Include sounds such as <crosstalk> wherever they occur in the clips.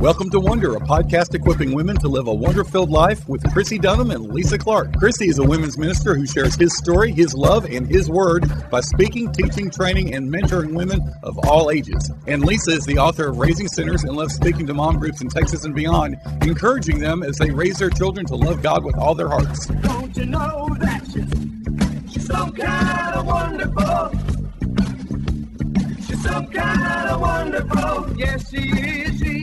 Welcome to Wonder, a podcast equipping women to live a wonder filled life with Chrissie Dunham and Lisa Clark. Chrissie is a women's minister who shares his story, his love, and his word by speaking, teaching, training, and mentoring women of all ages. And Lisa is the author of Raising Sinners and loves speaking to mom groups in Texas and beyond, encouraging them as they raise their children to love God with all their hearts. Don't you know that she's, she's some kind of wonderful? She's some kind of wonderful. Yes, she is. She's,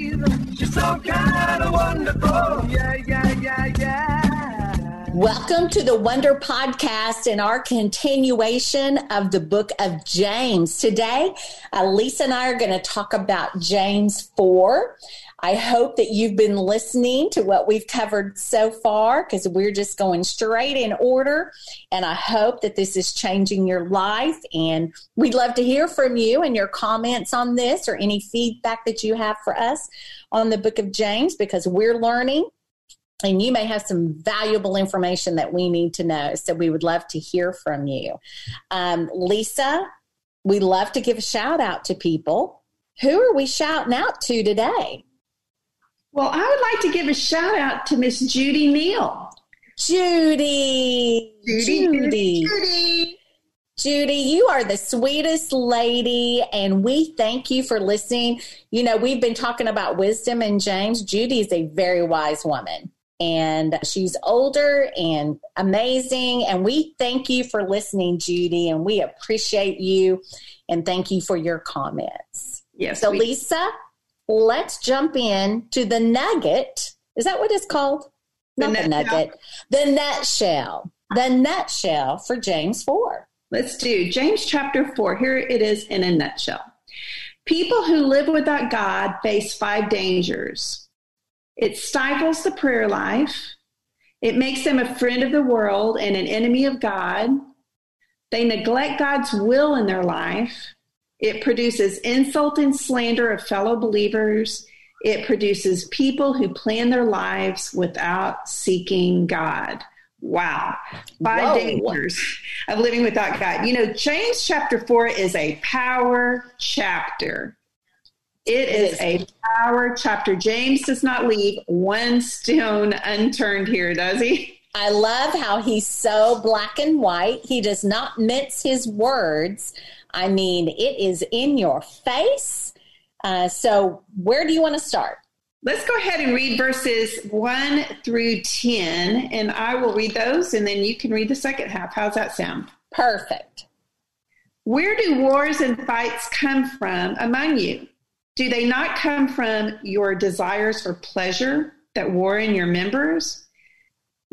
some kind of wonderful. Yeah, yeah, yeah, yeah. Welcome to the Wonder Podcast and our continuation of the book of James. Today, Lisa and I are going to talk about James 4. I hope that you've been listening to what we've covered so far because we're just going straight in order. And I hope that this is changing your life. And we'd love to hear from you and your comments on this or any feedback that you have for us on the book of James because we're learning and you may have some valuable information that we need to know. So we would love to hear from you. Um, Lisa, we love to give a shout out to people. Who are we shouting out to today? Well, I would like to give a shout out to Miss Judy Neal. Judy. Judy. Judy. Judy, you are the sweetest lady, and we thank you for listening. You know, we've been talking about wisdom and James. Judy is a very wise woman, and she's older and amazing. And we thank you for listening, Judy, and we appreciate you and thank you for your comments. Yes. So, we- Lisa, let's jump in to the nugget. Is that what it's called? The Not the nugget. The nutshell. The nutshell for James 4. Let's do James chapter 4. Here it is in a nutshell. People who live without God face five dangers it stifles the prayer life, it makes them a friend of the world and an enemy of God. They neglect God's will in their life. It produces insult and slander of fellow believers. It produces people who plan their lives without seeking God. Wow. Five Whoa. dangers of living without God. You know, James chapter 4 is a power chapter. It is a power chapter. James does not leave one stone unturned here, does he? I love how he's so black and white. He does not mince his words. I mean, it is in your face. Uh, so, where do you want to start? Let's go ahead and read verses 1 through 10, and I will read those, and then you can read the second half. How's that sound? Perfect. Where do wars and fights come from among you? Do they not come from your desires for pleasure that war in your members?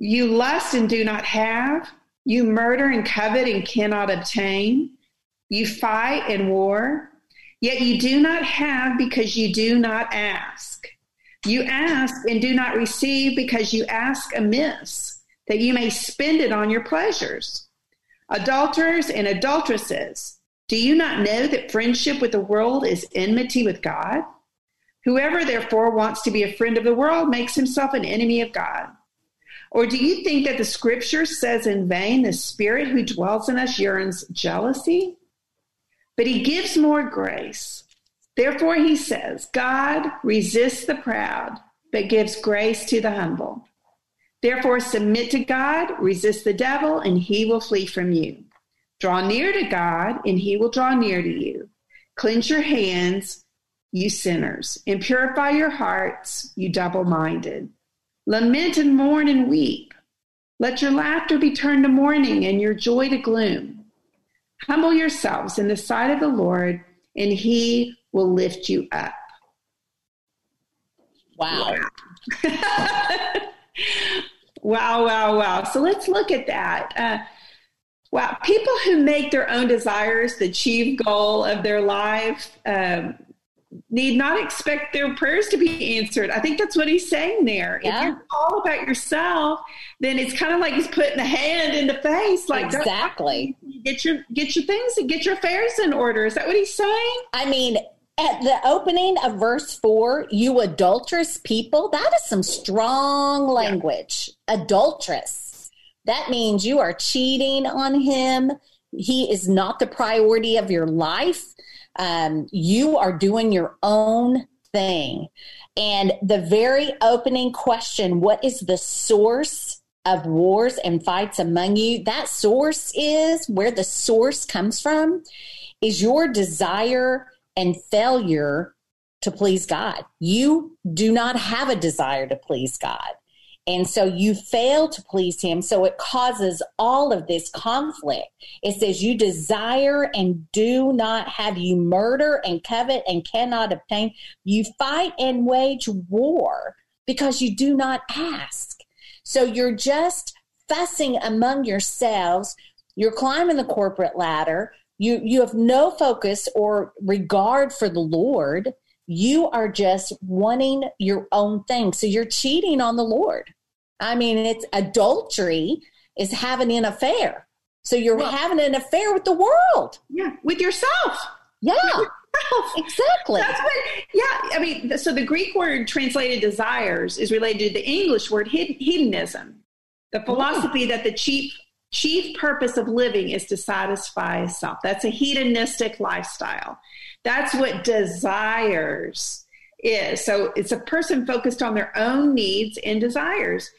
You lust and do not have. You murder and covet and cannot obtain. You fight and war, yet you do not have because you do not ask. You ask and do not receive because you ask amiss, that you may spend it on your pleasures. Adulterers and adulteresses, do you not know that friendship with the world is enmity with God? Whoever therefore wants to be a friend of the world makes himself an enemy of God. Or do you think that the scripture says in vain, the spirit who dwells in us yearns jealousy? But he gives more grace. Therefore, he says, God resists the proud, but gives grace to the humble. Therefore, submit to God, resist the devil, and he will flee from you. Draw near to God, and he will draw near to you. Cleanse your hands, you sinners, and purify your hearts, you double minded. Lament and mourn and weep. Let your laughter be turned to mourning and your joy to gloom. Humble yourselves in the sight of the Lord, and he will lift you up. Wow. Wow, <laughs> wow, wow. So let's look at that. Uh, wow. People who make their own desires the chief goal of their life um, need not expect their prayers to be answered. I think that's what he's saying there. Yeah. If you're all about yourself, then it's kind of like he's putting a hand in the face, like Exactly. get your get your things and get your affairs in order. Is that what he's saying? I mean, at the opening of verse four, you adulterous people, that is some strong language. Adulterous. That means you are cheating on him. He is not the priority of your life. Um, you are doing your own thing. And the very opening question what is the source of wars and fights among you? That source is where the source comes from is your desire and failure to please God. You do not have a desire to please God. And so you fail to please him. So it causes all of this conflict. It says, You desire and do not have, you murder and covet and cannot obtain. You fight and wage war because you do not ask. So you're just fussing among yourselves. You're climbing the corporate ladder. You, you have no focus or regard for the Lord. You are just wanting your own thing. So you're cheating on the Lord. I mean, it's adultery is having an affair. So you're well, having an affair with the world. Yeah, with yourself. Yeah. exactly. That's what, yeah. I mean, so the Greek word translated desires is related to the English word hedonism, the oh. philosophy that the chief chief purpose of living is to satisfy self. That's a hedonistic lifestyle. That's what desires is. So it's a person focused on their own needs and desires.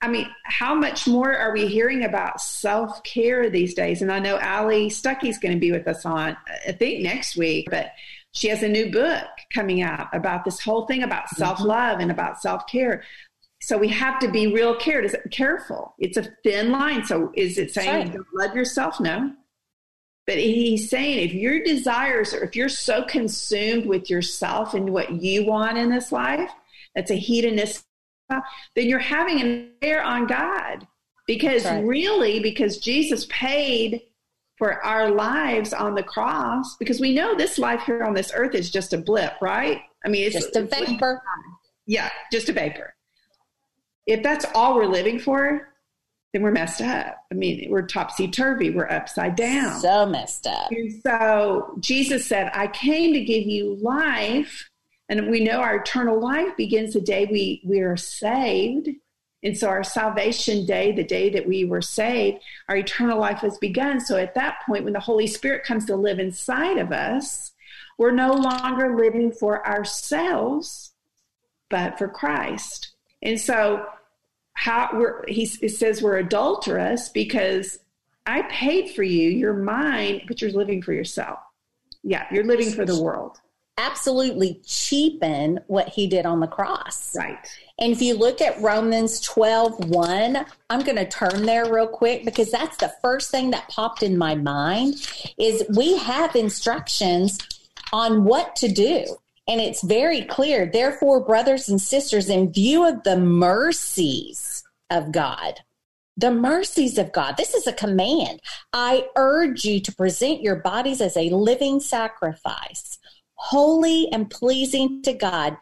I mean, how much more are we hearing about self care these days? And I know Allie Stuckey's going to be with us on, I think next week, but she has a new book coming out about this whole thing about mm-hmm. self love and about self care. So we have to be real care- careful. It's a thin line. So is it saying don't love yourself? No. But he's saying if your desires or if you're so consumed with yourself and what you want in this life, that's a then you're having an affair on God. Because right. really, because Jesus paid for our lives on the cross, because we know this life here on this earth is just a blip, right? I mean, it's just a vapor. Yeah, just a vapor. If that's all we're living for, then we're messed up. I mean, we're topsy turvy, we're upside down. So messed up. And so Jesus said, I came to give you life. And we know our eternal life begins the day we, we are saved. And so our salvation day, the day that we were saved, our eternal life has begun. So at that point, when the Holy Spirit comes to live inside of us, we're no longer living for ourselves, but for Christ. And so how we're he says we're adulterous because I paid for you, you're mine, but you're living for yourself. Yeah, you're living for the world. Absolutely cheapen what he did on the cross. Right. And if you look at Romans 12 1, I'm going to turn there real quick because that's the first thing that popped in my mind is we have instructions on what to do. And it's very clear. Therefore, brothers and sisters, in view of the mercies of God, the mercies of God, this is a command. I urge you to present your bodies as a living sacrifice, holy and pleasing to God.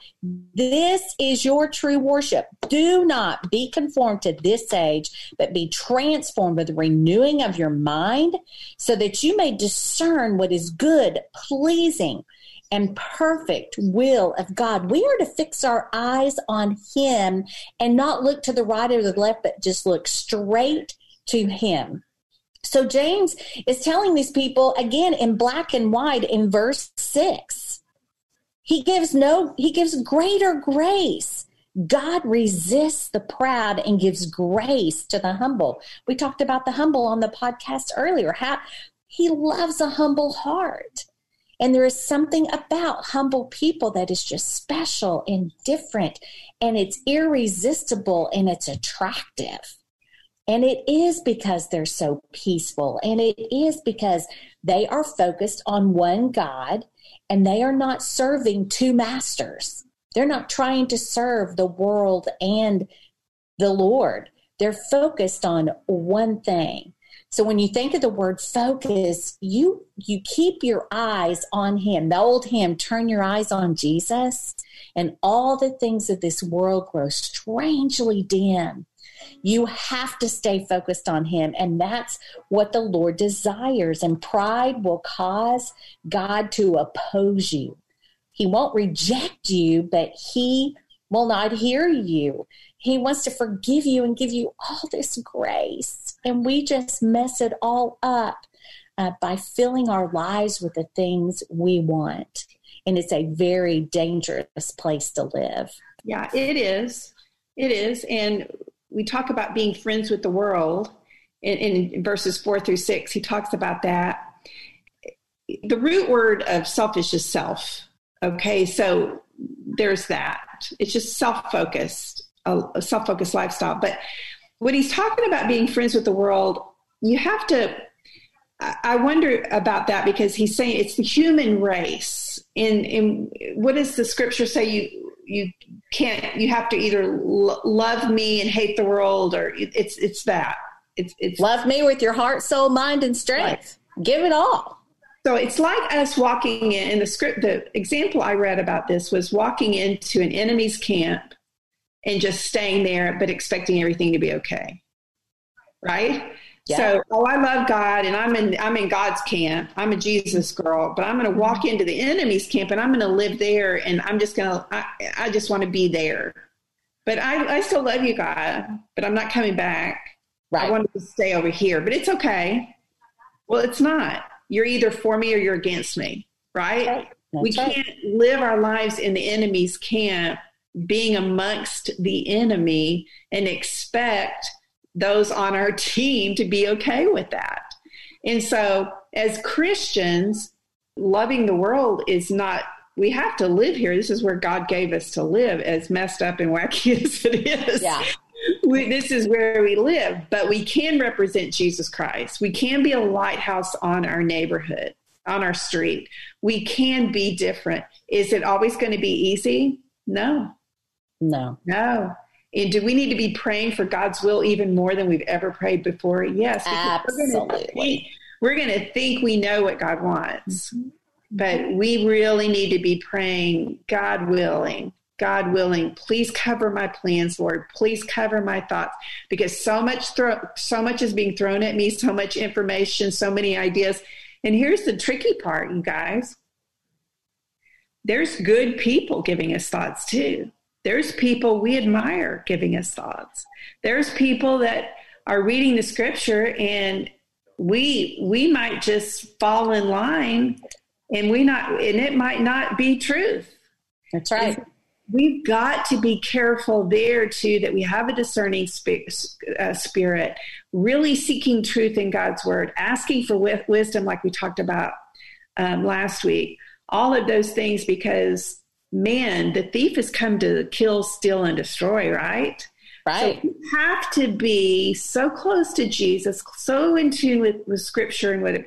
This is your true worship. Do not be conformed to this age, but be transformed with the renewing of your mind so that you may discern what is good, pleasing, and perfect will of God. We are to fix our eyes on Him and not look to the right or the left, but just look straight to Him. So James is telling these people again in black and white in verse six. He gives no, he gives greater grace. God resists the proud and gives grace to the humble. We talked about the humble on the podcast earlier. How he loves a humble heart. And there is something about humble people that is just special and different, and it's irresistible and it's attractive. And it is because they're so peaceful, and it is because they are focused on one God and they are not serving two masters. They're not trying to serve the world and the Lord. They're focused on one thing. So when you think of the word focus, you you keep your eyes on him. The old hymn, turn your eyes on Jesus, and all the things of this world grow strangely dim. You have to stay focused on him, and that's what the Lord desires. And pride will cause God to oppose you. He won't reject you, but he will not hear you. He wants to forgive you and give you all this grace. And we just mess it all up uh, by filling our lives with the things we want. and it's a very dangerous place to live. Yeah, it is. It is. And we talk about being friends with the world in, in verses four through six. He talks about that. The root word of selfish is self. Okay, so there's that. It's just self focused, a, a self focused lifestyle. But when he's talking about being friends with the world, you have to. I wonder about that because he's saying it's the human race. And, and what does the scripture say? You you can't. You have to either love me and hate the world, or it's it's that. It's it's love me with your heart, soul, mind, and strength. Right. Give it all. So it's like us walking in, in the script. The example I read about this was walking into an enemy's camp and just staying there, but expecting everything to be okay. Right? Yeah. So, oh, I love God, and I'm in I'm in God's camp. I'm a Jesus girl, but I'm going to walk mm-hmm. into the enemy's camp, and I'm going to live there, and I'm just going to I, I just want to be there. But I I still love you, God, but I'm not coming back. Right. I wanted to stay over here, but it's okay. Well, it's not you're either for me or you're against me, right? right. We can't live our lives in the enemy's camp, being amongst the enemy, and expect those on our team to be okay with that. And so, as Christians, loving the world is not, we have to live here. This is where God gave us to live, as messed up and wacky <laughs> as it is. Yeah we, this is where we live, but we can represent Jesus Christ. We can be a lighthouse on our neighborhood, on our street. We can be different. Is it always going to be easy? No. No. No. And do we need to be praying for God's will even more than we've ever prayed before? Yes. Absolutely. We're going to think we know what God wants, but we really need to be praying, God willing, God willing, please cover my plans, Lord. Please cover my thoughts because so much throw, so much is being thrown at me, so much information, so many ideas. And here's the tricky part, you guys. There's good people giving us thoughts too. There's people we admire giving us thoughts. There's people that are reading the scripture and we we might just fall in line and we not and it might not be truth. That's right. And we've got to be careful there too that we have a discerning uh, spirit really seeking truth in god's word asking for wisdom like we talked about um, last week all of those things because man the thief has come to kill steal and destroy right Right. So we have to be so close to Jesus, so in tune with, with Scripture and with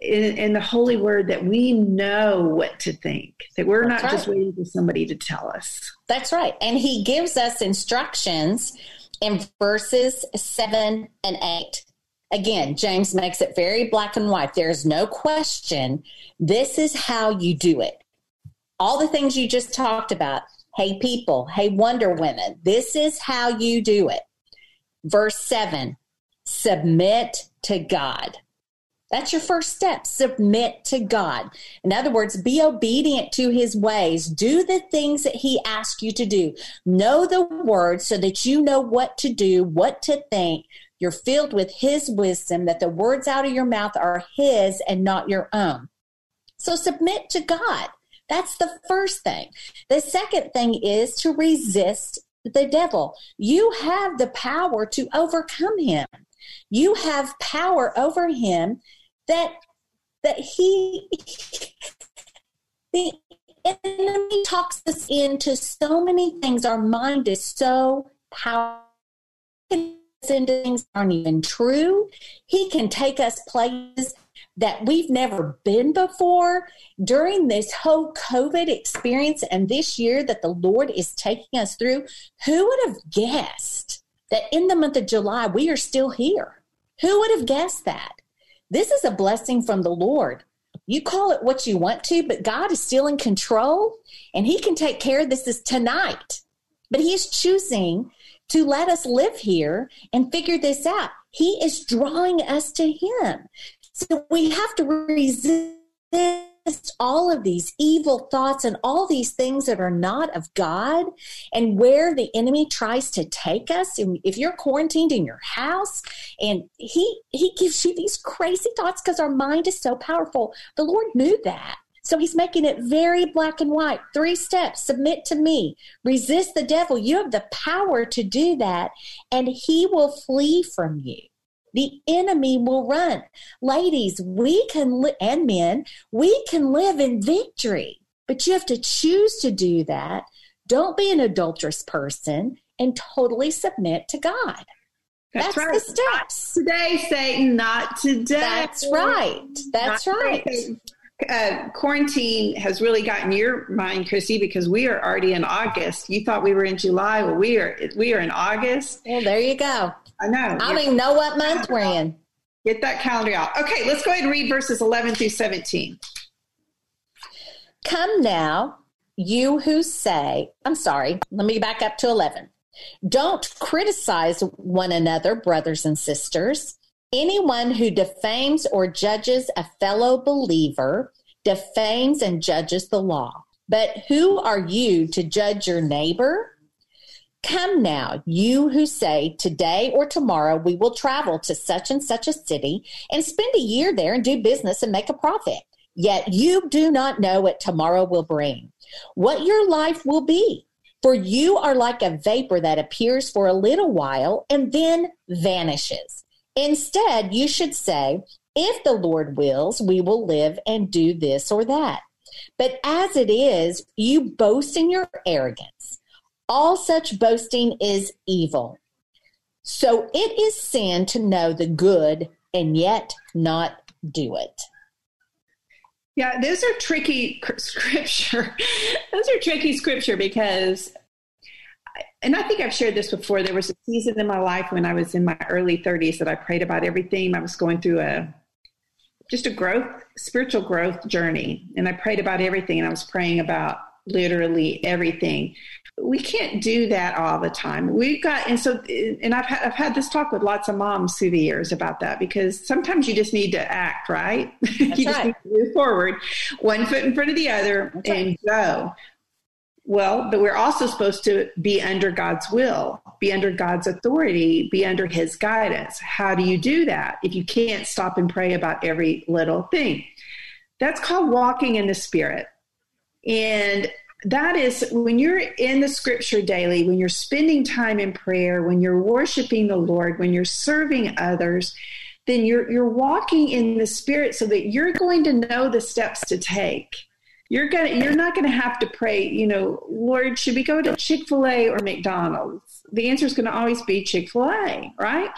in, in the Holy Word that we know what to think. That we're That's not right. just waiting for somebody to tell us. That's right. And He gives us instructions in verses seven and eight. Again, James makes it very black and white. There's no question. This is how you do it. All the things you just talked about Hey, people. Hey, Wonder Women. This is how you do it. Verse 7 submit to God. That's your first step. Submit to God. In other words, be obedient to his ways. Do the things that he asks you to do. Know the word so that you know what to do, what to think. You're filled with his wisdom, that the words out of your mouth are his and not your own. So submit to God. That's the first thing. The second thing is to resist the devil. You have the power to overcome him. You have power over him that that he the enemy talks us into so many things. Our mind is so powerful into things aren't even true. He can take us places that we've never been before during this whole COVID experience and this year that the Lord is taking us through. Who would have guessed that in the month of July we are still here? Who would have guessed that? This is a blessing from the Lord. You call it what you want to, but God is still in control and He can take care of this is tonight. But He is choosing to let us live here and figure this out. He is drawing us to Him. So we have to resist all of these evil thoughts and all these things that are not of God and where the enemy tries to take us. And if you're quarantined in your house and he he gives you these crazy thoughts because our mind is so powerful. The Lord knew that. So he's making it very black and white. Three steps submit to me, resist the devil. You have the power to do that, and he will flee from you. The enemy will run. Ladies, we can, li- and men, we can live in victory, but you have to choose to do that. Don't be an adulterous person and totally submit to God. That's, That's, right. the steps. Today, Satan, not today. That's right. That's Not right. today. Uh, quarantine has really gotten your mind, Chrissie, because we are already in August. You thought we were in July. Well, we are. We are in August. Well, there you go. I know. I don't even know what month we're in. Get that calendar out. Okay, let's go ahead and read verses 11 through 17. Come now, you who say, I'm sorry, let me back up to 11. Don't criticize one another, brothers and sisters. Anyone who defames or judges a fellow believer defames and judges the law. But who are you to judge your neighbor? Come now, you who say, Today or tomorrow we will travel to such and such a city and spend a year there and do business and make a profit. Yet you do not know what tomorrow will bring, what your life will be. For you are like a vapor that appears for a little while and then vanishes. Instead, you should say, If the Lord wills, we will live and do this or that. But as it is, you boast in your arrogance. All such boasting is evil. So it is sin to know the good and yet not do it. Yeah, those are tricky scripture. <laughs> those are tricky scripture because, and I think I've shared this before. There was a season in my life when I was in my early 30s that I prayed about everything. I was going through a just a growth, spiritual growth journey, and I prayed about everything, and I was praying about literally everything. We can't do that all the time. We've got, and so, and I've had, I've had this talk with lots of moms through the years about that because sometimes you just need to act, right? <laughs> you just need to move forward, one foot in front of the other, That's and go. Well, but we're also supposed to be under God's will, be under God's authority, be under His guidance. How do you do that if you can't stop and pray about every little thing? That's called walking in the Spirit. And that is when you're in the scripture daily, when you're spending time in prayer, when you're worshiping the Lord, when you're serving others, then you're you're walking in the spirit so that you're going to know the steps to take. You're gonna you're not gonna have to pray, you know, Lord, should we go to Chick-fil-A or McDonald's? The answer is gonna always be Chick-fil-A, right?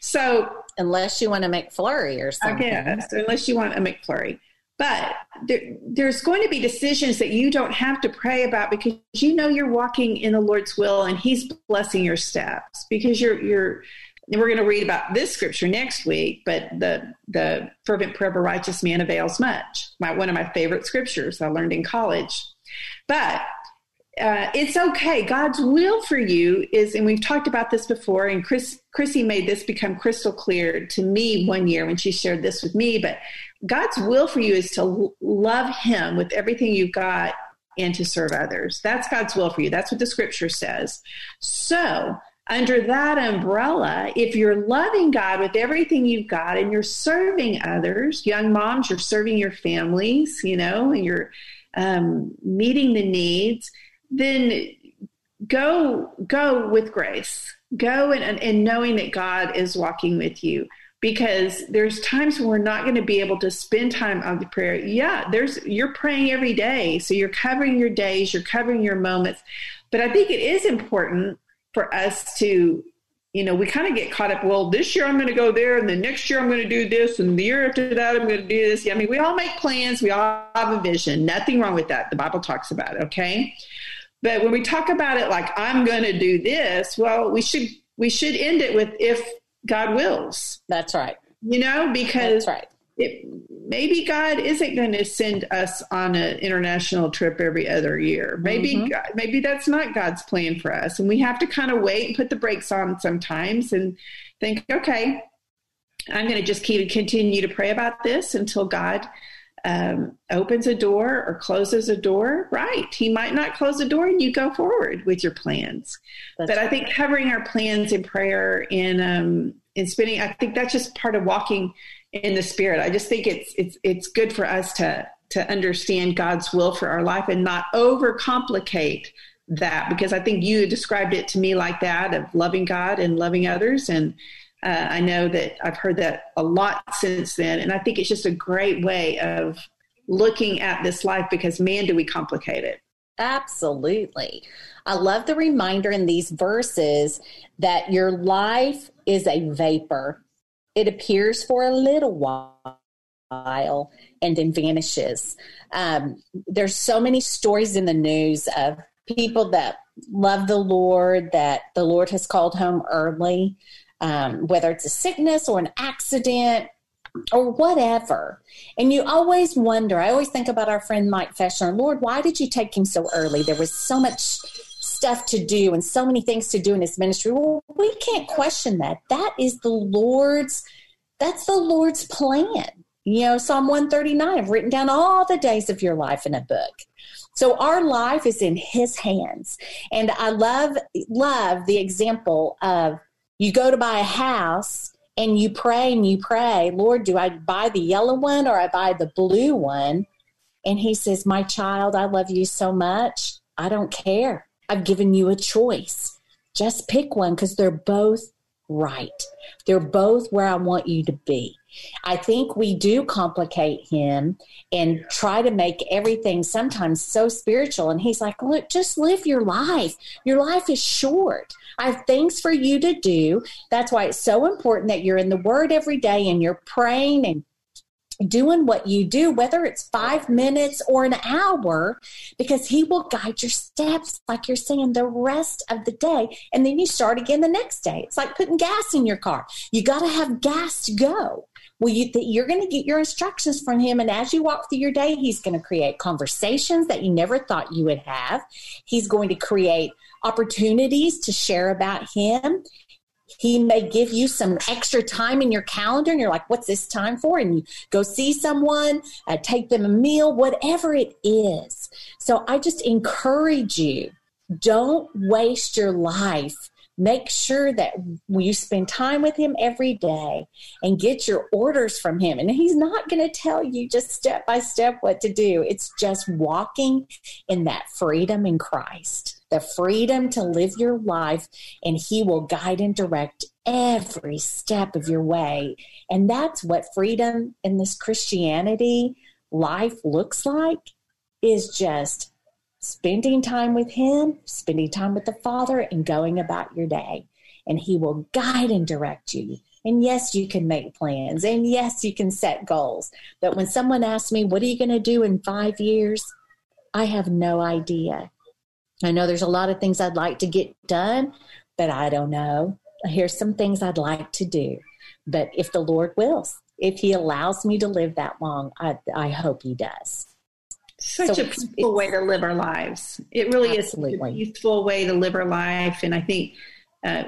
So Unless you want to make flurry or I something. guess, unless you want a McFlurry. But there, there's going to be decisions that you don't have to pray about because you know you're walking in the Lord's will and He's blessing your steps because you're you're. We're going to read about this scripture next week, but the the fervent prayer of a righteous man avails much. My one of my favorite scriptures I learned in college. But uh, it's okay. God's will for you is, and we've talked about this before, and Chris, Chrissie made this become crystal clear to me one year when she shared this with me. But God's will for you is to love Him with everything you've got and to serve others. That's God's will for you. That's what the scripture says. So, under that umbrella, if you're loving God with everything you've got and you're serving others, young moms, you're serving your families, you know, and you're um, meeting the needs, then go go with grace. Go and, and, knowing that God is walking with you because there's times when we're not going to be able to spend time on the prayer. Yeah, there's you're praying every day, so you're covering your days, you're covering your moments. But I think it is important for us to, you know, we kind of get caught up. Well, this year I'm going to go there, and the next year I'm going to do this, and the year after that I'm going to do this. Yeah, I mean, we all make plans, we all have a vision. Nothing wrong with that. The Bible talks about it. Okay. But when we talk about it like I'm going to do this, well, we should we should end it with if God wills. That's right. You know, because That's right. it, maybe God isn't going to send us on an international trip every other year. Maybe Mhm. God- maybe that's not God's plan for us, and we have to kind of wait and put the brakes on sometimes and think, okay, I'm going to just keep continue to pray about this until God um, opens a door or closes a door. Right? He might not close a door, and you go forward with your plans That's but I think covering our plans in prayer and um, in spending, I think that's just part of walking in the spirit. I just think it's it's it's good for us to to understand God's will for our life and not overcomplicate that because I think you described it to me like that of loving God and loving others. And uh, I know that I've heard that a lot since then. And I think it's just a great way of looking at this life because, man, do we complicate it. Absolutely. I love the reminder in these verses that your life is a vapor. It appears for a little while and then vanishes. Um, there's so many stories in the news of people that love the Lord, that the Lord has called home early, um, whether it's a sickness or an accident or whatever. And you always wonder, I always think about our friend Mike Feshner, Lord, why did you take him so early? There was so much stuff to do and so many things to do in his ministry. Well, we can't question that. That is the Lord's, that's the Lord's plan. You know, Psalm 139, I've written down all the days of your life in a book. So our life is in his hands. And I love love the example of you go to buy a house and you pray and you pray, Lord, do I buy the yellow one or I buy the blue one? And he says, My child, I love you so much. I don't care. I've given you a choice. Just pick one because they're both right. They're both where I want you to be. I think we do complicate him and try to make everything sometimes so spiritual. And he's like, look, just live your life. Your life is short. I have things for you to do. That's why it's so important that you're in the Word every day and you're praying and doing what you do, whether it's five minutes or an hour, because He will guide your steps, like you're saying, the rest of the day. And then you start again the next day. It's like putting gas in your car. You got to have gas to go. Well, you, you're going to get your instructions from him. And as you walk through your day, he's going to create conversations that you never thought you would have. He's going to create opportunities to share about him. He may give you some extra time in your calendar, and you're like, What's this time for? And you go see someone, uh, take them a meal, whatever it is. So I just encourage you don't waste your life make sure that you spend time with him every day and get your orders from him. And he's not going to tell you just step by step what to do. It's just walking in that freedom in Christ, the freedom to live your life, and he will guide and direct every step of your way. And that's what freedom in this Christianity life looks like is just spending time with Him, spending time with the Father, and going about your day. And He will guide and direct you. And yes, you can make plans. And yes, you can set goals. But when someone asks me, What are you going to do in five years? I have no idea. I know there's a lot of things I'd like to get done, but I don't know. Here's some things I'd like to do. But if the Lord wills, if He allows me to live that long, I, I hope He does. Such so a peaceful way to live our lives. It really absolutely. is a peaceful way to live our life. And I think uh,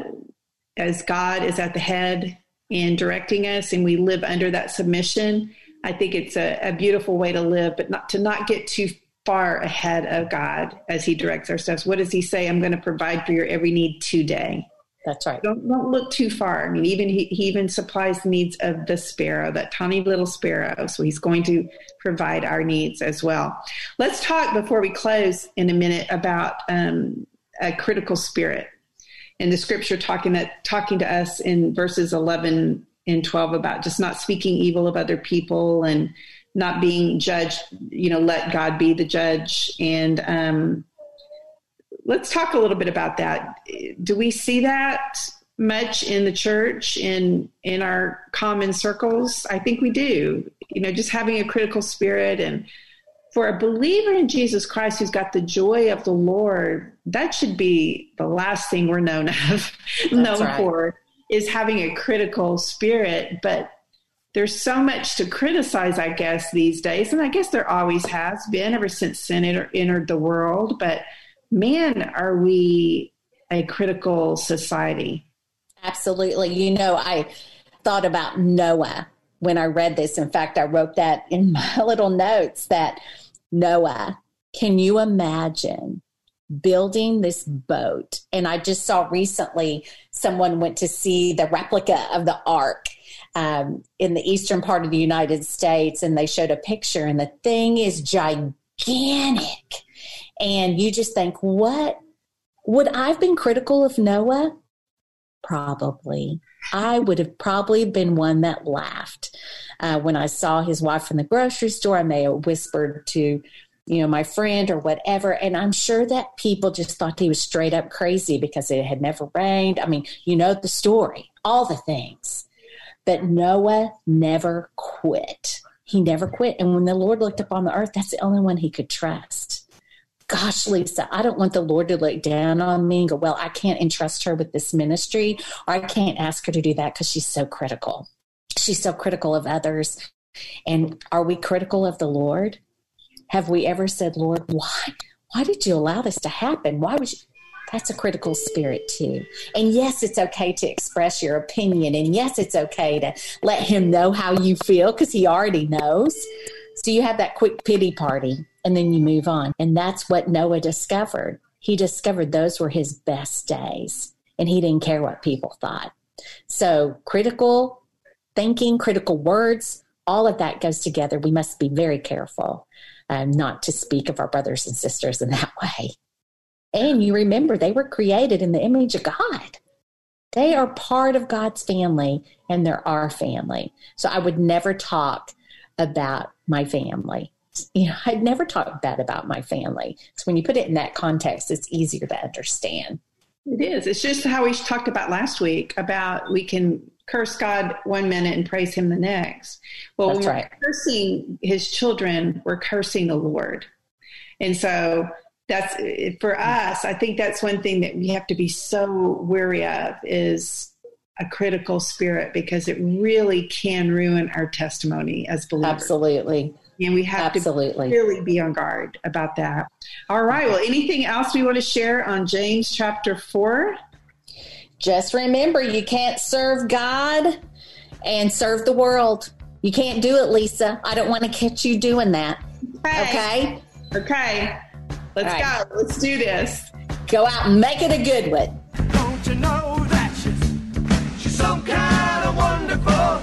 as God is at the head and directing us and we live under that submission, I think it's a, a beautiful way to live, but not to not get too far ahead of God as He directs our steps. What does He say? I'm going to provide for your every need today. That's right. Don't, don't look too far. I mean, even he, he even supplies the needs of the sparrow, that tiny little sparrow. So he's going to provide our needs as well. Let's talk before we close in a minute about um, a critical spirit. In the scripture, talking that talking to us in verses eleven and twelve about just not speaking evil of other people and not being judged. You know, let God be the judge and um, let's talk a little bit about that. Do we see that much in the church in in our common circles? I think we do. You know, just having a critical spirit and for a believer in Jesus Christ who's got the joy of the Lord, that should be the last thing we're known of, <laughs> known right. for is having a critical spirit. But there's so much to criticize, I guess, these days. And I guess there always has been ever since sin entered the world. But man, are we a critical society? Absolutely. You know, I thought about Noah when I read this. In fact, I wrote that in my <laughs> little notes that Noah, can you imagine building this boat? And I just saw recently someone went to see the replica of the ark um, in the eastern part of the United States, and they showed a picture, and the thing is gigantic. And you just think, what would I have been critical of Noah? Probably. I would have probably been one that laughed. Uh, when I saw his wife in the grocery store, I may have whispered to, you know, my friend or whatever. And I'm sure that people just thought he was straight up crazy because it had never rained. I mean, you know the story, all the things. But Noah never quit. He never quit. And when the Lord looked upon the earth, that's the only one he could trust. Gosh, Lisa, I don't want the Lord to look down on me and go, well, I can't entrust her with this ministry, or I can't ask her to do that because she's so critical. She's so critical of others. And are we critical of the Lord? Have we ever said, Lord, why? Why did you allow this to happen? Why was you? That's a critical spirit too. And yes, it's okay to express your opinion. And yes, it's okay to let him know how you feel because he already knows. So you have that quick pity party and then you move on. And that's what Noah discovered. He discovered those were his best days and he didn't care what people thought. So critical thinking, critical words, all of that goes together. We must be very careful um, not to speak of our brothers and sisters in that <laughs> way. And you remember, they were created in the image of God. They are part of God's family and they're our family. So I would never talk about my family. You know, I'd never talk bad about my family. So when you put it in that context, it's easier to understand. It is. It's just how we talked about last week about we can curse God one minute and praise Him the next. Well, That's when we're right. cursing His children, we're cursing the Lord. And so that's for us. I think that's one thing that we have to be so wary of is a critical spirit because it really can ruin our testimony as believers. Absolutely. And we have Absolutely. to really be on guard about that. All right. Well, anything else we want to share on James chapter 4? Just remember, you can't serve God and serve the world. You can't do it, Lisa. I don't want to catch you doing that. Okay? Okay. Let's right. go. Let's do this. Go out and make it a good one. Don't you know that she's, she's some kind of wonderful?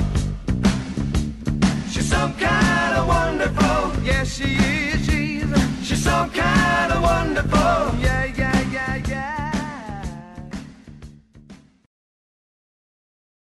She's some kind of wonderful. Yes, she is. She's, she's some kind of wonderful. Yeah, yeah.